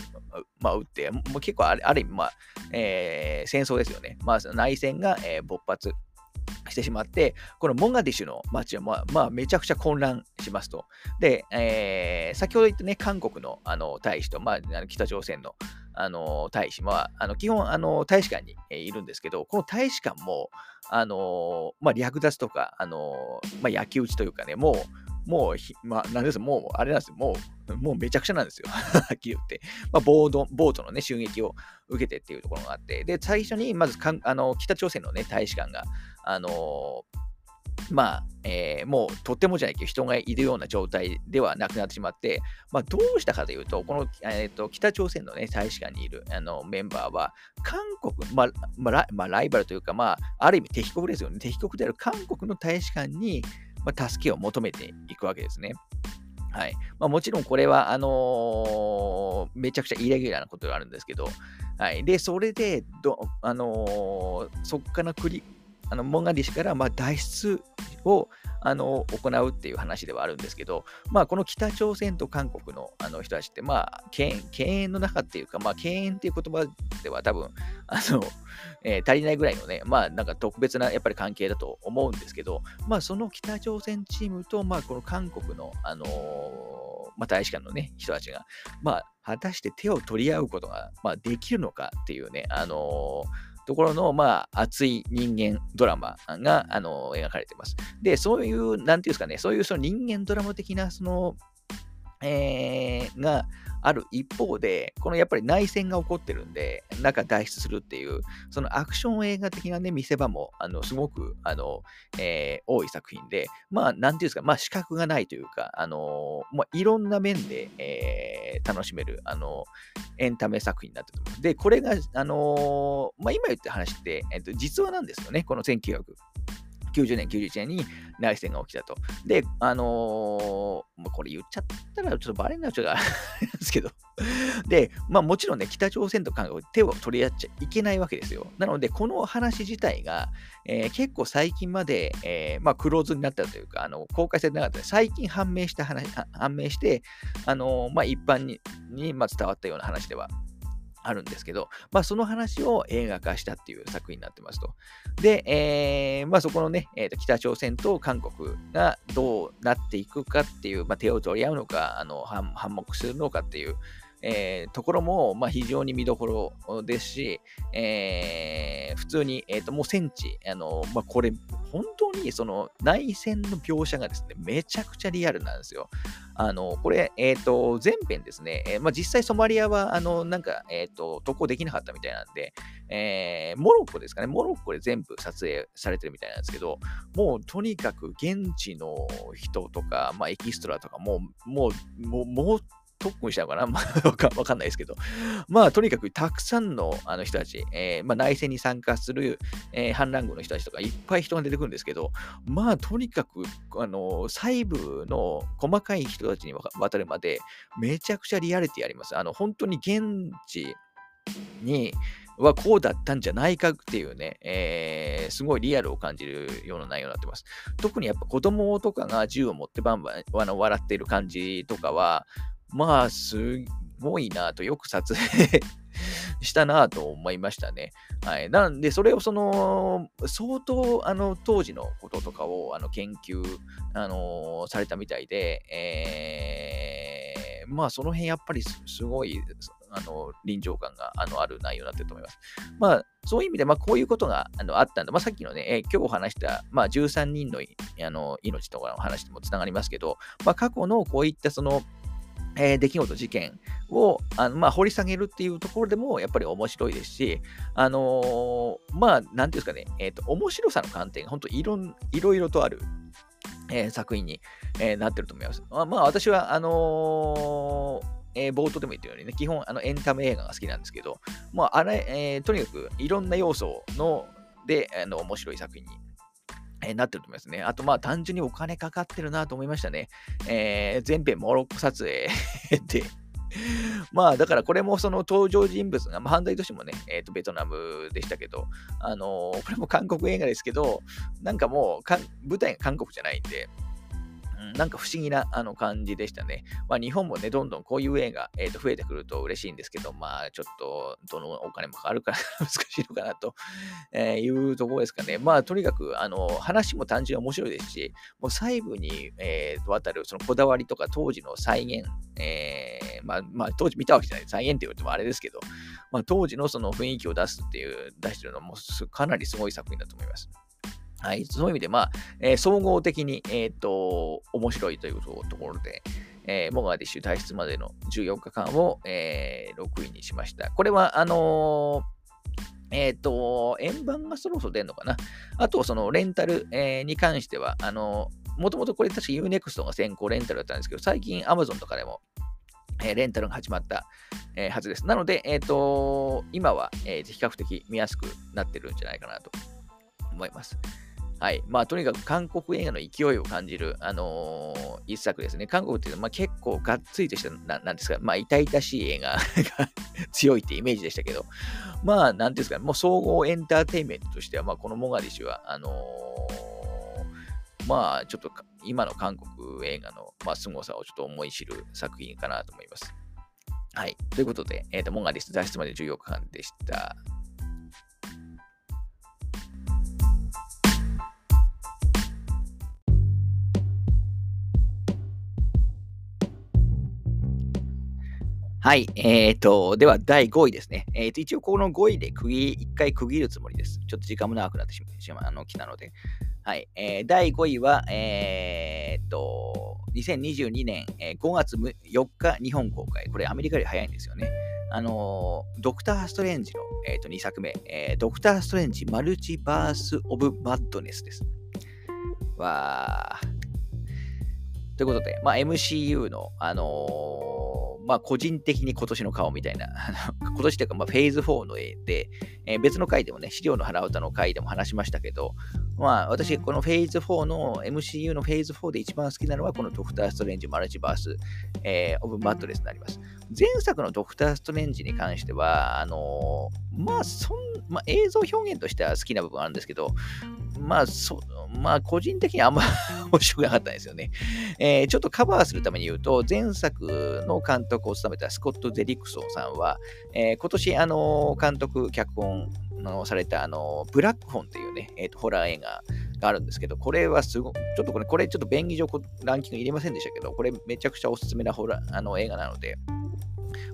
まあ、撃って、もう結構あるある意味、まあえー、戦争ですよね。まあ、内戦が、えー、勃発してしまって、このモンガディシュの街は、まあ、まあ、めちゃくちゃ混乱しますと。で、えー、先ほど言ったね、韓国のあの大使と、まあ、北朝鮮のあの大使は、あの基本あの大使館にいるんですけど、この大使館も、あのまあ、略奪とか、あのまあ、焼き討ちというかね、もう、もう、まあ、なんですもう、あれなんですよ、もう、もうめちゃくちゃなんですよ。<laughs> はっきり言って。まあ、ボード、ボートのね、襲撃を受けてっていうところがあって、で、最初に、まずかん、あの、北朝鮮のね、大使館が、あの、まあ、えー、もうとってもじゃないけど人がいるような状態ではなくなってしまって、まあ、どうしたかというと、この、えーと、北朝鮮の、ね、大使館にいるあのメンバーは、韓国、まあまあまあ、ライバルというか、まあ、ある意味敵国ですよね。敵国である韓国の大使館に、まあ、助けを求めていくわけですね。はいまあ、もちろんこれは、あのー、めちゃくちゃイレギュラーなことがあるんですけど、はい、で、それでど、あのー、そこから繰りあのモンガディシからま脱出をあの行うっていう話ではあるんですけど、まあ、この北朝鮮と韓国のあの人たちって、まあ、敬遠の中っていうか、まあ、敬遠っていう言葉では多分、あの、<laughs> えー、足りないぐらいのね、まあ、なんか特別なやっぱり関係だと思うんですけど、まあ、その北朝鮮チームと、まあ、この韓国の、あのー、まあ、大使館のね、人たちが、まあ、果たして手を取り合うことが、まあ、できるのかっていうね、あのーところの、まあ、熱い人間ドラマが、あの、描かれています。で、そういう、なんていうんですかね、そういうその人間ドラマ的な、その、えー、が、ある一方で、このやっぱり内戦が起こってるんで、中脱出するっていう、そのアクション映画的なね、見せ場も、あの、すごく、あの、えー、多い作品で、まあ、なんていうんですか、まあ、資格がないというか、あの、まあ、いろんな面で、えー、楽しめる、あの、エンタメ作品になってると思います。で、これが、あのまあ、今言った話って、えっと、実話なんですよね、この1900。90年、91年に内戦が起きたと。で、あのー、もうこれ言っちゃったらちょっとバレになっちゃうからですけど <laughs> で、まあもちろんね、北朝鮮と韓国手を取り合っちゃいけないわけですよ。なので、この話自体が、えー、結構最近まで、えー、まあクローズになったというか、あの公開されてなかった最近判明した話、判明して、あのー、まあ一般にに、まあ、伝わったような話ではあるんですけど、まあ、その話を映画化したっていう作品になってますと。で、えー、まあ、そこのね、えーと、北朝鮮と韓国がどうなっていくかっていう、まあ、手を取り合うのか、あの反目するのかっていう、えー、ところも、まあ、非常に見どころですし、えー、普通に、えーと、もう戦地、あのまあ、これ、本当にその内戦の描写がですね、めちゃくちゃリアルなんですよ。あのこれ、え、ー、と、前編ですね、えー、まあ、実際ソマリアは、あの、なんか、えっ、ー、と、投稿できなかったみたいなんで、えモロッコですかね、モロッコで全部撮影されてるみたいなんですけど、もうとにかく現地の人とか、まあ、エキストラとかも、もう、もう、もう特訓したのかな <laughs> まあ、わかかんないですけど。まあ、とにかくたくさんのあの人たち、えー、まあ、内戦に参加する、えー、反乱軍の人たちとかいっぱい人が出てくるんですけど、まあ、とにかく、あの、細部の細かい人たちに渡るまで、めちゃくちゃリアリティあります。あの、本当に現地に、はこうだったんじゃないかっていうね、えー、すごいリアルを感じるような内容になってます。特にやっぱ子供とかが銃を持ってバンバンあの笑っている感じとかは、まあ、すごいなと、よく撮影したなと思いましたね。はい。なんで、それをその、相当、あの、当時のこととかを、あの、研究、あのー、されたみたいで、えー、まあ、その辺やっぱりすごい、あの、臨場感があのある内容になってると思います。まあ、そういう意味で、まあ、こういうことがあのあったんだ。まあ、さっきのね、えー、今日話した、まあ、13人のあの命とかの話ともつながりますけど、まあ、過去のこういったその、えー、出来事、事件をあの、まあ、掘り下げるっていうところでもやっぱり面白いですし、あのー、まあ、なんていうんですかね、え、ー、と、面白さの観点が本当いろいろいろとある、えー、作品に、えなってると思います。まあ、まあ、私は、あのえー、冒頭でも言ったようにね、基本あのエンタメ映画が好きなんですけど、まあ、あれ、えー、とにかくいろんな要素のであの面白い作品にえー、なってると思いますね。あと、まあ、単純にお金かかってるなと思いましたね。えー、全編モロッコ撮影でまあ、だからこれもその登場人物が、まあ、犯罪都市もね、えっ、ー、と、ベトナムでしたけど、あのー、これも韓国映画ですけど、なんかもう舞台が韓国じゃないんで、なんか不思議なあの感じでしたね。まあ、日本もね、どんどんこういう映画、えー、と増えてくると嬉しいんですけど、まあ、ちょっと、どのお金もかかるから難しいのかなと、えー、いうところですかね。まあ、とにかく、あの、話も単純に面白いですし、もう細部に、えー、わたる、そのこだわりとか当時の再現、えー、まあ、まあ、当時見たわけじゃない、再現って言われてもあれですけど、まあ、当時のその雰囲気を出すっていう、出してるのもかなりすごい作品だと思います。はい、そういう意味で、まあ、えー、総合的に、えっ、ー、と、面白いというところで、えー、モガディッシュ退出までの14日間を、えー、6位にしました。これは、あの、えっ、ー、と、円盤がそろそろ出るのかなあと、そのレンタル、えー、に関しては、あのもともとこれ確か Unext が先行レンタルだったんですけど、最近 Amazon とかでも、えー、レンタルが始まった、えー、はずです。なので、えっ、と今は、えー、比較的見やすくなってるんじゃないかなと思います。はい。まあ、とにかく韓国映画の勢いを感じる、あのー、一作ですね。韓国っていうのは、まあ、結構がっつりとしたな、なんですか、まあ、痛々しい映画 <laughs> が強いってイメージでしたけど、まあ、なんですか、もう総合エンターテインメントとしては、まあ、このモガディシュは、あのー、まあ、ちょっと今の韓国映画の、まあ、凄さをちょっと思い知る作品かなと思います。はい。ということで、えっ、ー、と、モガディス脱出まで14日間でした。はい。えっ、ー、と、では第5位ですね。えっ、ー、と、一応この5位で区切、一回区切るつもりです。ちょっと時間も長くなってしまう、あの、来たので。はい。えー、第5位は、えっと、2022年、え5月4日日本公開。これアメリカより早いんですよね。あのドクター・ストレンジの、えー、と2作目、えドクター・ストレンジ・マルチバース・オブ・マッドネスです。わー。ということで、まあ、MCU の、あのまあ、個人的に今年の顔みたいな、<laughs> 今年というか、ま、フェーズ4の絵で、えー、別の回でもね、資料の腹歌の回でも話しましたけど、まあ、私、このフェーズ4の、MCU のフェーズ4で一番好きなのは、このドクター・ストレンジ・マルチバース、えー、オブ・マットレスになります。前作のドクター・ストレンジに関しては、あのー、まあ、そん、まあ、映像表現としては好きな部分あるんですけど、まあ、そ、まあ、個人的にあんま <laughs> 面白くなかったんですよね。えー、ちょっとカバーするために言うと、前作の監督を務めたスコット・デリクソンさんは、えー、今年、あのー、監督、脚本のされた、あのブラックホンっていうね、えーと、ホラー映画があるんですけど、これはすごちょっとこれ、これちょっと便宜上ランキング入れませんでしたけど、これめちゃくちゃおすすめなホラーあの映画なので、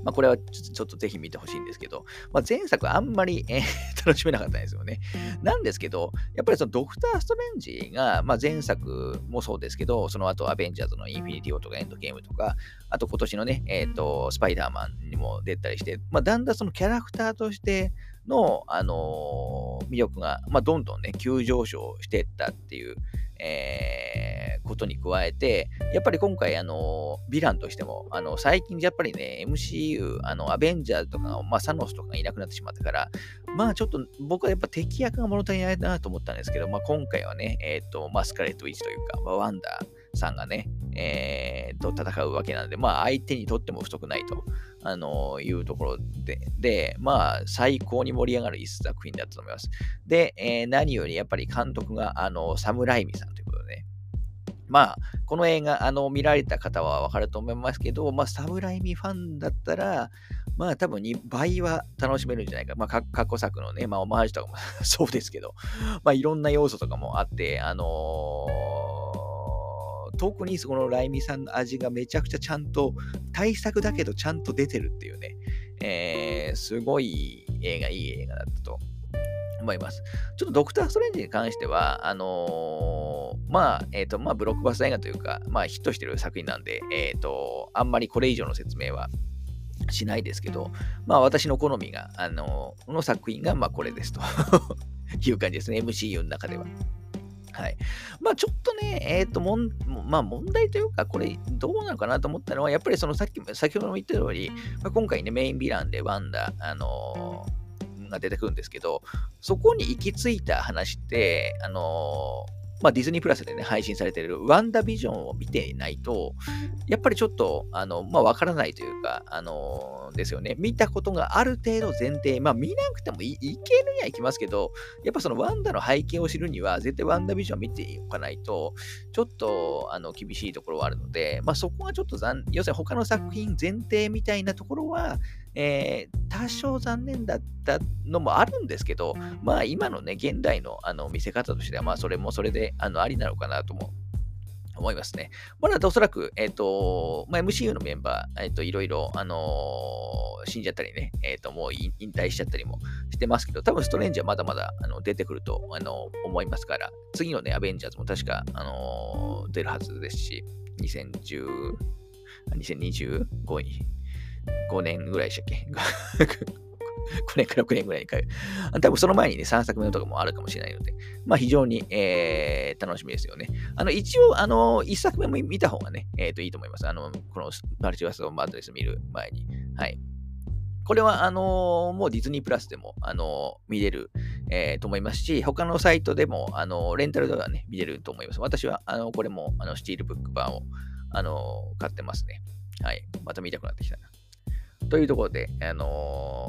まあ、これはちょっとぜひ見てほしいんですけど、まあ、前作あんまり、<laughs> え、楽しめなかったんですよね。なんですけど、やっぱりそのドクター・ストレンジが、まあ、前作もそうですけど、その後アベンジャーズのインフィニティ・ウォーとかエンドゲームとか、あと今年のね、えっ、ー、と、スパイダーマンにも出たりして、まあ、だんだんそのキャラクターとしての、あのー、魅力が、まあ、どんどんね、急上昇していったっていう、えー、ことに加えて、やっぱり今回、あの、ヴィランとしても、あの、最近やっぱりね、MCU、あの、アベンジャーズとか、まあ、サノスとかがいなくなってしまったから、まあ、ちょっと僕はやっぱ敵役が物足りないなと思ったんですけど、まあ、今回はね、えっ、と、まあ、スカレット・ウィッチというか、まあ、ワンダーさんがね、えー、と戦うわけなんで、まあ、相手にとっても不足ないと。あのいうところで、で、まあ、最高に盛り上がる一作品だったと思います。で、えー、何よりやっぱり監督が、あの、サムライミさんということでね、まあ、この映画、あの、見られた方はわかると思いますけど、まあ、サムライミファンだったら、まあ、多分2倍は楽しめるんじゃないか。まあ、過去作のね、まあ、オマージュとかも <laughs> そうですけど、まあ、いろんな要素とかもあって、あのー特にそこのライミさんの味がめちゃくちゃちゃんと、対策だけどちゃんと出てるっていうね、えー、すごい映画、いい映画だったと思います。ちょっとドクター・ストレンジに関しては、あのー、まあ、えっ、ー、と、まあ、ブロックバス映画というか、まあ、ヒットしてる作品なんで、えっ、ー、と、あんまりこれ以上の説明はしないですけど、まあ、私の好みが、あのの作品が、まあ、これですと <laughs> いう感じですね、MCU の中では。はい。まあちょっとね、えっ、ー、と、もん、まあ問題というか、これどうなのかなと思ったのは、やっぱりそのさっき、先ほども言った通り、まあ、今回ね、メインヴィランでワンダ、あのー、が出てくるんですけど、そこに行き着いた話って、あのーまあ、ディズニープラスでね、配信されているワンダビジョンを見ていないと、やっぱりちょっと、あの、まあ、わからないというか、あのー、ですよね。見たことがある程度前提、まあ、見なくてもいいけるにはいきますけど、やっぱそのワンダの背景を知るには、絶対ワンダビジョンを見ておかないと、ちょっと、あの、厳しいところはあるので、まあ、そこはちょっと残、要するに他の作品前提みたいなところは、えー、多少残念だったのもあるんですけど、まあ今のね、現代のあの見せ方としては、まあそれもそれであのありなのかなとも思いますね。まだおそらく、えっ、ー、と、まあ、MCU のメンバー、えっ、ー、と、いろいろ、あのー、死んじゃったりね、えっ、と、もう引退しちゃったりもしてますけど、多分ストレンジはまだまだあの出てくると、あの思いますから、次のね、アベンジャーズも確か、あの出るはずですし、2010、2025に5年ぐらいでしたっけ <laughs> ?5 年から6年ぐらいに帰る。多分その前にね、3作目のとかもあるかもしれないので、まあ非常に、えー、楽しみですよね。あの、一応、あの、1作目も見た方がね、えっ、ー、と、いいと思います。あの、このマルチバースをマッドレス見る前に。はい。これは、あのー、もうディズニープラスでも、あのー、見れる、えー、と思いますし、他のサイトでも、あの、レンタルではね、見れると思います。私は、あの、これも、あの、スチールブック版を、あの、買ってますね。はい。また見たくなってきたな。というところで、あの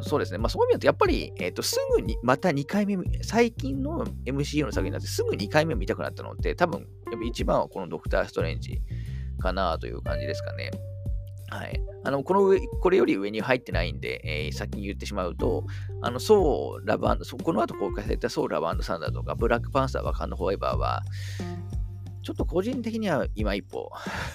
ー、そうですね。まあそういう意味だと、やっぱり、え、ー、と、すぐに、また2回目、最近の MCU の作品になってすぐ2回目見たくなったのって、多分、一番はこのドクター・ストレンジかなという感じですかね。はい。あの、この上、これより上に入ってないんで、えー、先に言ってしまうと、あの、ソーラブこの後公開されたソーラブサンダーとか、ブラックパンサー、ワカンドフォーエバーは、ちょっと個人的には今一歩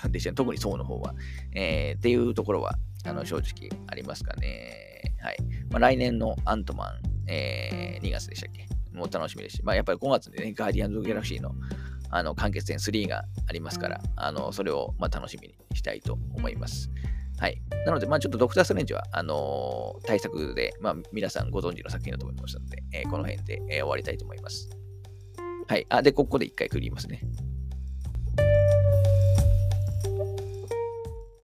でしたね。特にソーの方は。えー、っていうところは、あの、正直ありますかね。はい。まあ、来年のアントマン、えー、2月でしたっけ？もう楽しみですし、まあ、やっぱり5月でね、ガーディアンズ・ギャラクシーのあの完結戦3がありますから、あのそれをまあ楽しみにしたいと思います。はい。なので、まあちょっとドクター・ストレンジは、あのー、対策で、まあ皆さんご存知の作品だと思いましたので、えー、この辺で、えー、終わりたいと思います。はい。あ、で、ここで一回区切りますね。